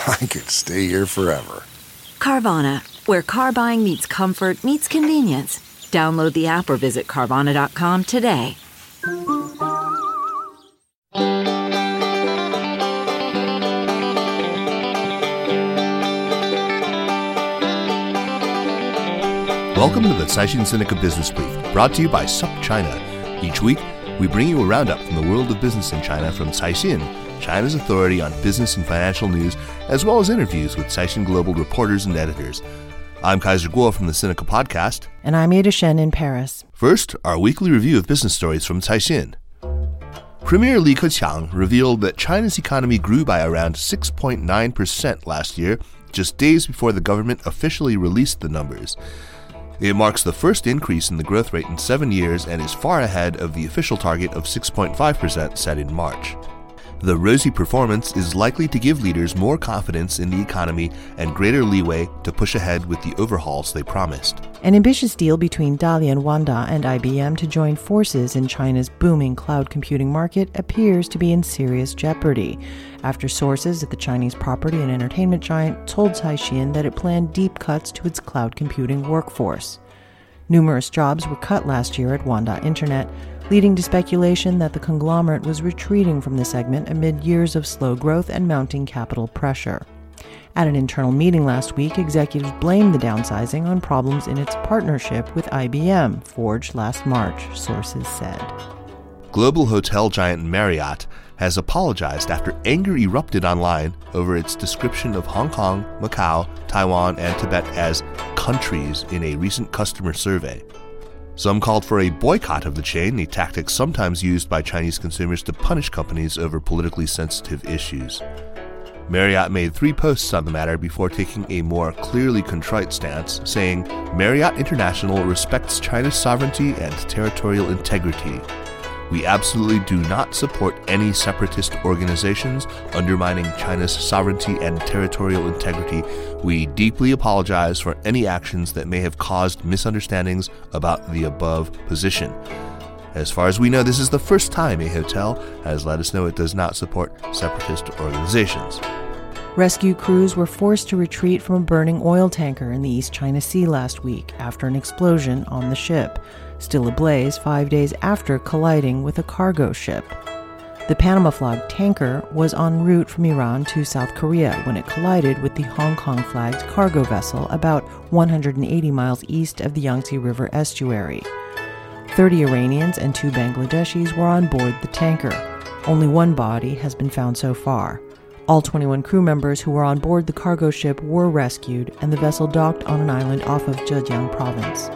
I could stay here forever. Carvana, where car buying meets comfort, meets convenience. Download the app or visit Carvana.com today. Welcome to the Caixin Sinica Business Brief, brought to you by SupChina. Each week, we bring you a roundup from the world of business in China from Caixin, China's authority on business and financial news, as well as interviews with Caixin Global reporters and editors. I'm Kaiser Kuo from the Sinica Podcast. And I'm Ada Shen in Paris. First, our weekly review of business stories from Caixin. Premier Li Keqiang revealed that China's economy grew by around 6.9% last year, just days before the government officially released the numbers. It marks the first increase in the growth rate in seven years and is far ahead of the official target of 6.5% set in March. The rosy performance is likely to give leaders more confidence in the economy and greater leeway to push ahead with the overhauls they promised. An ambitious deal between Dalian Wanda and IBM to join forces in China's booming cloud computing market appears to be in serious jeopardy after sources at the Chinese property and entertainment giant told Caixin that it planned deep cuts to its cloud computing workforce. Numerous jobs were cut last year at Wanda Internet, leading to speculation that the conglomerate was retreating from the segment amid years of slow growth and mounting capital pressure. At an internal meeting last week, executives blamed the downsizing on problems in its partnership with IBM, forged last March, sources said. Global hotel giant Marriott has apologized after anger erupted online over its description of Hong Kong, Macau, Taiwan, and Tibet as countries in a recent customer survey. Some called for a boycott of the chain, a tactic sometimes used by Chinese consumers to punish companies over politically sensitive issues. Marriott made three posts on the matter before taking a more clearly contrite stance, saying Marriott International respects China's sovereignty and territorial integrity. We absolutely do not support any separatist organizations undermining China's sovereignty and territorial integrity. We deeply apologize for any actions that may have caused misunderstandings about the above position. As far as we know, this is the first time a hotel has let us know it does not support separatist organizations. Rescue crews were forced to retreat from a burning oil tanker in the East China Sea last week after an explosion on the ship still ablaze five days after colliding with a cargo ship. The Panama flagged tanker was en route from Iran to South Korea when it collided with the Hong Kong flagged cargo vessel about 180 miles east of the Yangtze River estuary. 30 Iranians and two Bangladeshis were on board the tanker. Only one body has been found so far. All 21 crew members who were on board the cargo ship were rescued, and the vessel docked on an island off of Zhejiang province.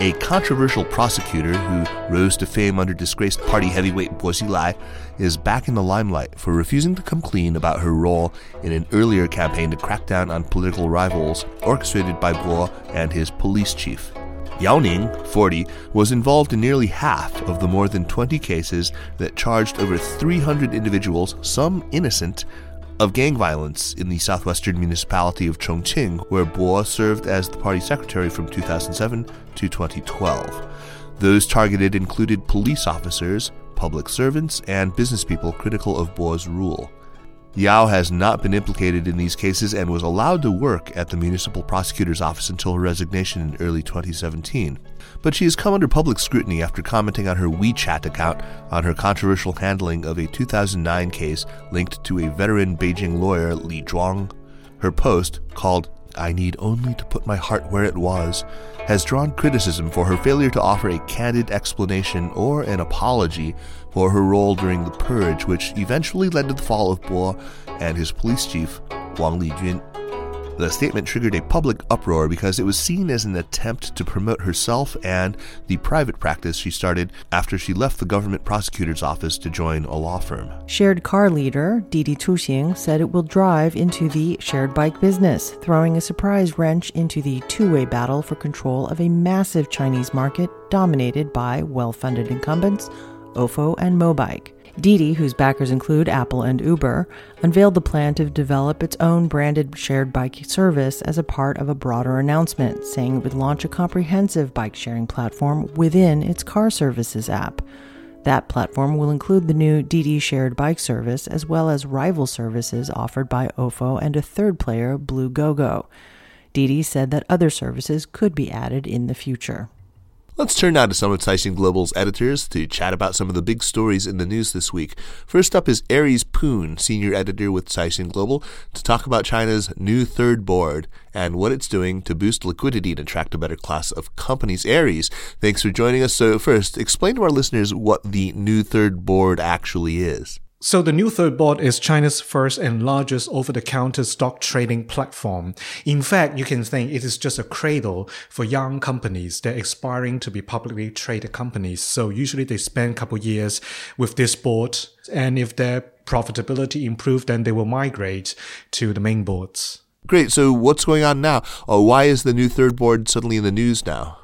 A controversial prosecutor who rose to fame under disgraced party heavyweight Bo Xilai is back in the limelight for refusing to come clean about her role in an earlier campaign to crack down on political rivals orchestrated by Bo and his police chief. Yao Ning, 40, was involved in nearly half of the more than 20 cases that charged over 300 individuals, some innocent, of gang violence in the southwestern municipality of Chongqing, where Bo served as the party secretary from 2007 to 2012. Those targeted included police officers, public servants, and business people critical of Bo's rule. Yao has not been implicated in these cases and was allowed to work at the municipal prosecutor's office until her resignation in early 2017. But she has come under public scrutiny after commenting on her WeChat account on her controversial handling of a 2009 case linked to a veteran Beijing lawyer Li Zhuang. Her post, called I need only to put my heart where it was, has drawn criticism for her failure to offer a candid explanation or an apology for her role during the purge, which eventually led to the fall of Bo and his police chief, Wang Lijun. The statement triggered a public uproar because it was seen as an attempt to promote herself and the private practice she started after she left the government prosecutor's office to join a law firm. Shared car leader Didi Chuxing said it will drive into the shared bike business, throwing a surprise wrench into the two way battle for control of a massive Chinese market dominated by well funded incumbents, OFO and Mobike. Didi, whose backers include Apple and Uber, unveiled the plan to develop its own branded shared bike service as a part of a broader announcement, saying it would launch a comprehensive bike sharing platform within its car services app. That platform will include the new Didi shared bike service as well as rival services offered by OFO and a third player, Blue Gogo. Didi said that other services could be added in the future. Let's turn now to some of Caixin Global's editors to chat about some of the big stories in the news this week. First up is Aries Poon, senior editor with Caixin Global, to talk about China's new third board and what it's doing to boost liquidity and attract a better class of companies. Aries, thanks for joining us. So, first, explain to our listeners what the new third board actually is. So the new third board is China's first and largest over-the-counter stock trading platform. In fact, you can think it is just a cradle for young companies. They're aspiring to be publicly traded companies. So usually they spend a couple years with this board. And if their profitability improves, then they will migrate to the main boards. Great. So what's going on now? Oh, why is the new third board suddenly in the news now?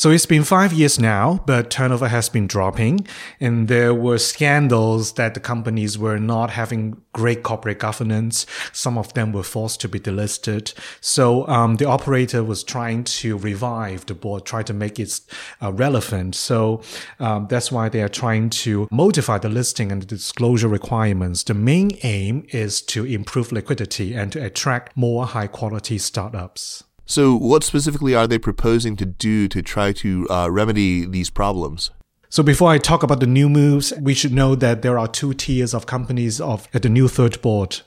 So it's been five years now, but turnover has been dropping. And there were scandals that the companies were not having great corporate governance. Some of them were forced to be delisted. So um, the operator was trying to revive the board, try to make it uh, relevant. So um, that's why they are trying to modify the listing and the disclosure requirements. The main aim is to improve liquidity and to attract more high quality startups. So, what specifically are they proposing to do to try to uh, remedy these problems? So before I talk about the new moves, we should know that there are two tiers of companies of at the new third board.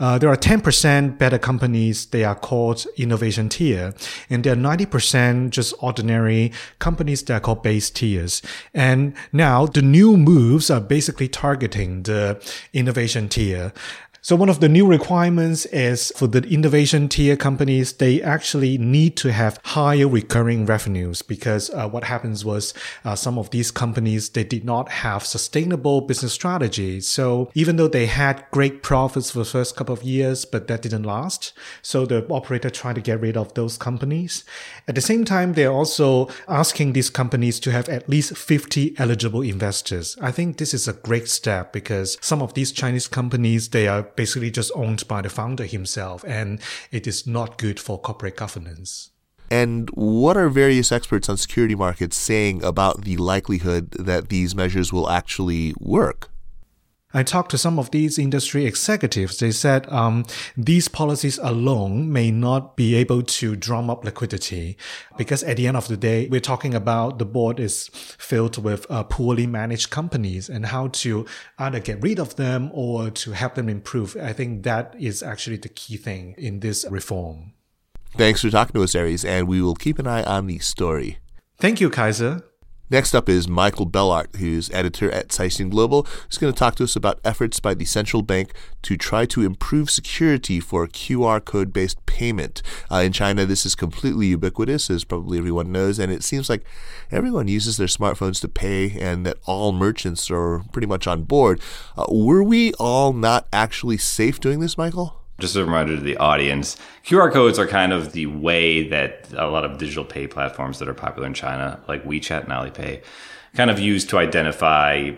Uh, there are 10% better companies. They are called innovation tier. And there are 90% just ordinary companies that are called base tiers. And now the new moves are basically targeting the innovation tier. So one of the new requirements is for the innovation tier companies, they actually need to have higher recurring revenues because uh, what happens was uh, some of these companies, they did not have sustainable business strategy. So even though they had great profits for the first couple of years, but that didn't last. So the operator tried to get rid of those companies. At the same time, they're also asking these companies to have at least 50 eligible investors. I think this is a great step because some of these Chinese companies, they are basically just owned by the founder himself, and it is not good for corporate governance. And what are various experts on security markets saying about the likelihood that these measures will actually work? I talked to some of these industry executives. They said um, these policies alone may not be able to drum up liquidity because at the end of the day, we're talking about the board is filled with uh, poorly managed companies and how to either get rid of them or to help them improve. I think that is actually the key thing in this reform. Thanks for talking to us, Aries, and we will keep an eye on the story. Thank you, Kaiser. Next up is Michael Bellart, who's editor at Caixin Global. He's going to talk to us about efforts by the central bank to try to improve security for QR code based payment. Uh, in China, this is completely ubiquitous, as probably everyone knows, and it seems like everyone uses their smartphones to pay and that all merchants are pretty much on board. Uh, were we all not actually safe doing this, Michael? Just a reminder to the audience QR codes are kind of the way that a lot of digital pay platforms that are popular in China, like WeChat and Alipay, kind of use to identify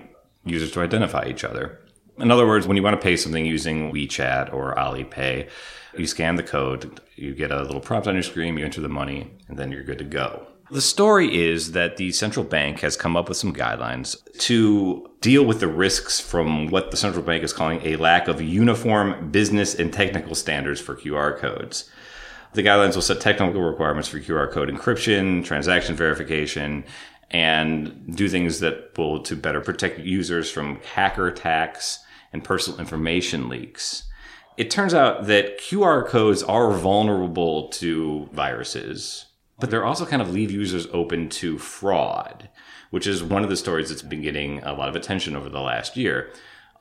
users to identify each other. In other words, when you want to pay something using WeChat or Alipay, you scan the code, you get a little prompt on your screen, you enter the money, and then you're good to go. The story is that the central bank has come up with some guidelines to deal with the risks from what the central bank is calling a lack of uniform business and technical standards for QR codes. The guidelines will set technical requirements for QR code encryption, transaction verification, and do things that will to better protect users from hacker attacks and personal information leaks. it turns out that QR codes are vulnerable to viruses, but they're also kind of leave users open to fraud, which is one of the stories that's been getting a lot of attention over the last year.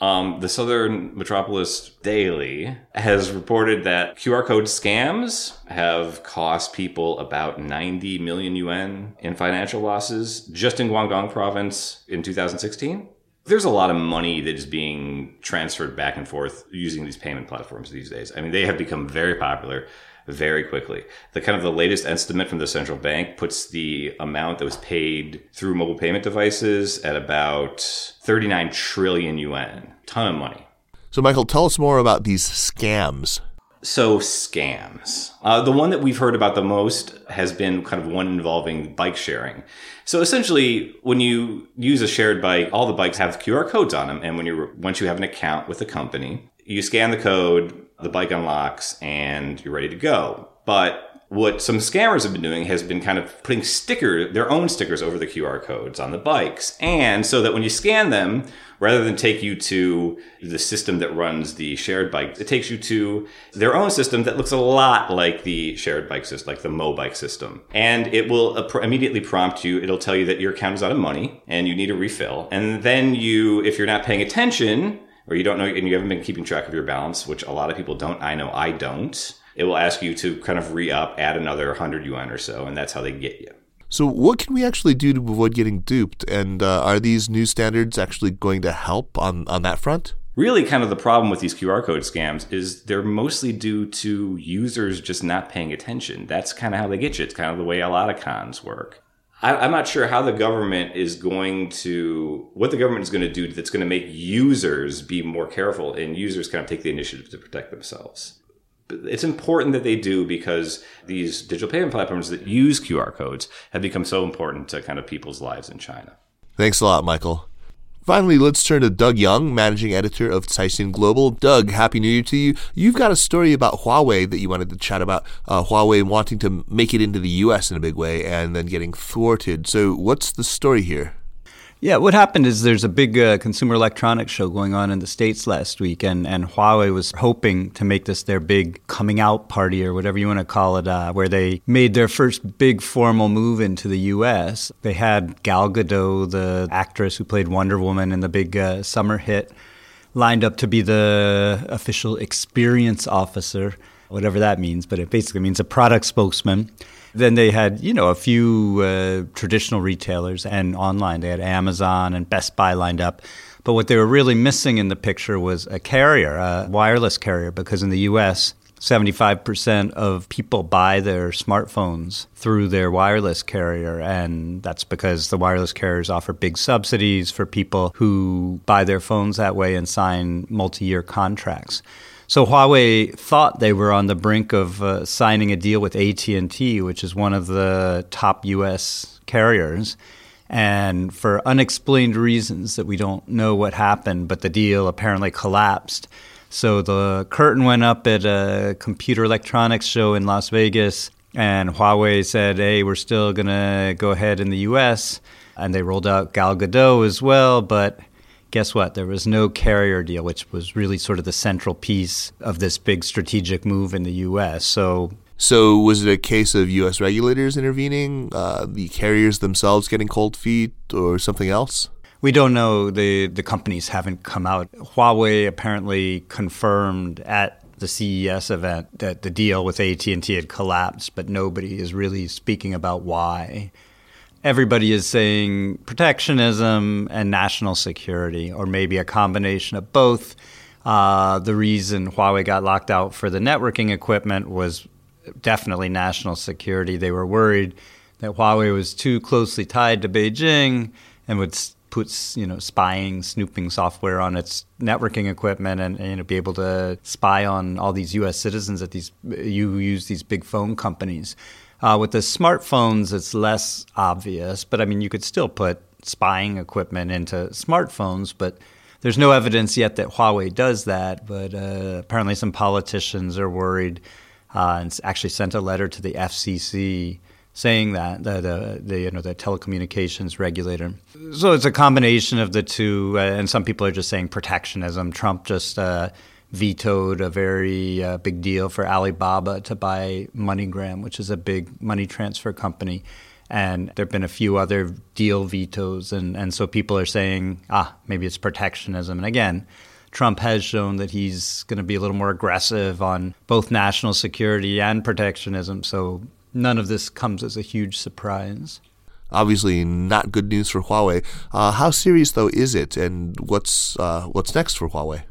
Um, the Southern Metropolis Daily has reported that QR code scams have cost people about 90 million yuan in financial losses just in Guangdong province in 2016. There's a lot of money that is being transferred back and forth using these payment platforms these days. I mean, they have become very popular very quickly. The kind of the latest estimate from the central bank puts the amount that was paid through mobile payment devices at about 39 trillion yuan. Ton of money. So, Michael, tell us more about these scams. So, scams. Uh, the one that we've heard about the most has been kind of one involving bike sharing. So, essentially, when you use a shared bike, all the bikes have QR codes on them. And when you once you have an account with the company, you scan the code, the bike unlocks, and you're ready to go. But what some scammers have been doing has been kind of putting sticker their own stickers over the QR codes on the bikes. And so that when you scan them, rather than take you to the system that runs the shared bike, it takes you to their own system that looks a lot like the shared bike system, like the Mobike system. And it will immediately prompt you, it'll tell you that your account is out of money and you need a refill. And then you, if you're not paying attention, or you don't know and you haven't been keeping track of your balance, which a lot of people don't. I know I don't. It will ask you to kind of re up, add another 100 yuan or so, and that's how they get you. So, what can we actually do to avoid getting duped? And uh, are these new standards actually going to help on, on that front? Really, kind of the problem with these QR code scams is they're mostly due to users just not paying attention. That's kind of how they get you. It's kind of the way a lot of cons work. I, am not sure how the government is going to, what the government is going to do that's going to make users be more careful and users kind of take the initiative to protect themselves. It's important that they do because these digital payment platforms that use QR codes have become so important to kind of people's lives in China. Thanks a lot, Michael. Finally, let's turn to Doug Young, managing editor of Caixin Global. Doug, happy New Year to you. You've got a story about Huawei that you wanted to chat about. Uh, Huawei wanting to make it into the U.S. in a big way and then getting thwarted. So, what's the story here? Yeah, what happened is there's a big uh, consumer electronics show going on in the States last week, and, and Huawei was hoping to make this their big coming out party or whatever you want to call it, uh, where they made their first big formal move into the U.S. They had Gal Gadot, the actress who played Wonder Woman in the big uh, summer hit, lined up to be the official experience officer, whatever that means, but it basically means a product spokesman. Then they had, you know, a few uh, traditional retailers and online. They had Amazon and Best Buy lined up. But what they were really missing in the picture was a carrier, a wireless carrier, because in the US, 75% of people buy their smartphones through their wireless carrier. And that's because the wireless carriers offer big subsidies for people who buy their phones that way and sign multi year contracts. So Huawei thought they were on the brink of uh, signing a deal with AT&T, which is one of the top US carriers. And for unexplained reasons that we don't know what happened, but the deal apparently collapsed. So the curtain went up at a computer electronics show in Las Vegas, and Huawei said, hey, we're still going to go ahead in the US. And they rolled out Gal Gadot as well, but guess what? There was no carrier deal, which was really sort of the central piece of this big strategic move in the U.S. So, so was it a case of U.S. regulators intervening, uh, the carriers themselves getting cold feet, or something else? We don't know. the The companies haven't come out. Huawei apparently confirmed at the CES event that the deal with AT and T had collapsed, but nobody is really speaking about why everybody is saying protectionism and national security, or maybe a combination of both. Uh, the reason Huawei got locked out for the networking equipment was definitely national security. They were worried that Huawei was too closely tied to Beijing and would put you know spying, snooping software on its networking equipment and, and you know, be able to spy on all these U.S. citizens at these you use these big phone companies. Uh, with the smartphones, it's less obvious, but I mean, you could still put spying equipment into smartphones, but there's no evidence yet that Huawei does that. But uh, apparently, some politicians are worried uh, and actually sent a letter to the FCC saying that the, the, the, you know the telecommunications regulator. So it's a combination of the two, uh, and some people are just saying protectionism. Trump just uh, vetoed a very uh, big deal for Alibaba to buy MoneyGram, which is a big money transfer company. And there have been a few other deal vetoes. And, and so people are saying, ah, maybe it's protectionism. And again, Trump has shown that he's going to be a little more aggressive on both national security and protectionism. So none of this comes as a huge surprise. Obviously, not good news for Huawei. Uh, how serious, though, is it, and what's uh, what's next for Huawei?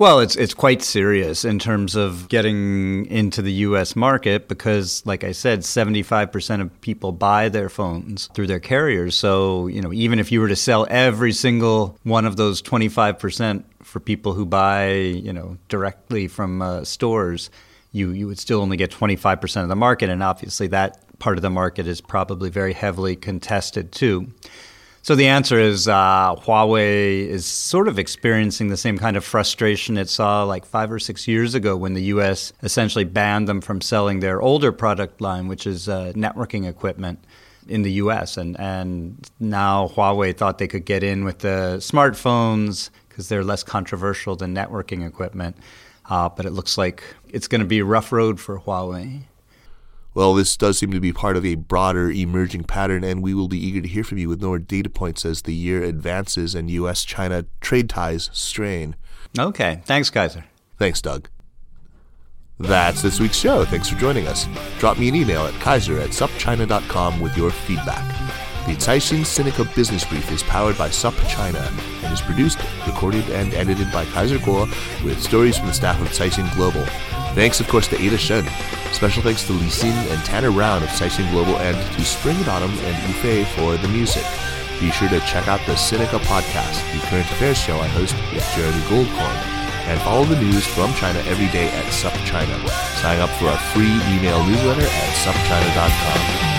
Well, it's it's quite serious in terms of getting into the U.S. market because, like I said, seventy five percent of people buy their phones through their carriers. So you know, even if you were to sell every single one of those twenty five percent for people who buy, you know, directly from uh, stores, you you would still only get twenty five percent of the market, and obviously that part of the market is probably very heavily contested too. So the answer is uh, Huawei is sort of experiencing the same kind of frustration it saw like five or six years ago when the U.S. essentially banned them from selling their older product line, which is uh, networking equipment in the U.S. And and now Huawei thought they could get in with the smartphones because they're less controversial than networking equipment. Uh, but it looks like it's going to be a rough road for Huawei. Well, this does seem to be part of a broader emerging pattern, and we will be eager to hear from you with more data points as the year advances and U.S. China trade ties strain. Okay. Thanks, Kaiser. Thanks, Doug. That's this week's show. Thanks for joining us. Drop me an email at kaiser at supchina.com with your feedback. The Caixin Sinica Business Brief is powered by SupChina and is produced, recorded, and edited by Kaiser Kuo with stories from the staff of Caixin Global. Thanks, of course, to Ada Shen. Special thanks to Li Xin and Tanner Brown of Caixin Global and to Spring and Autumn and Yufei for the music. Be sure to check out the Sinica podcast, the current affairs show I host with Jeremy Goldkorn, and follow the news from China every day at SupChina. Sign up for a free email newsletter at supchina.com.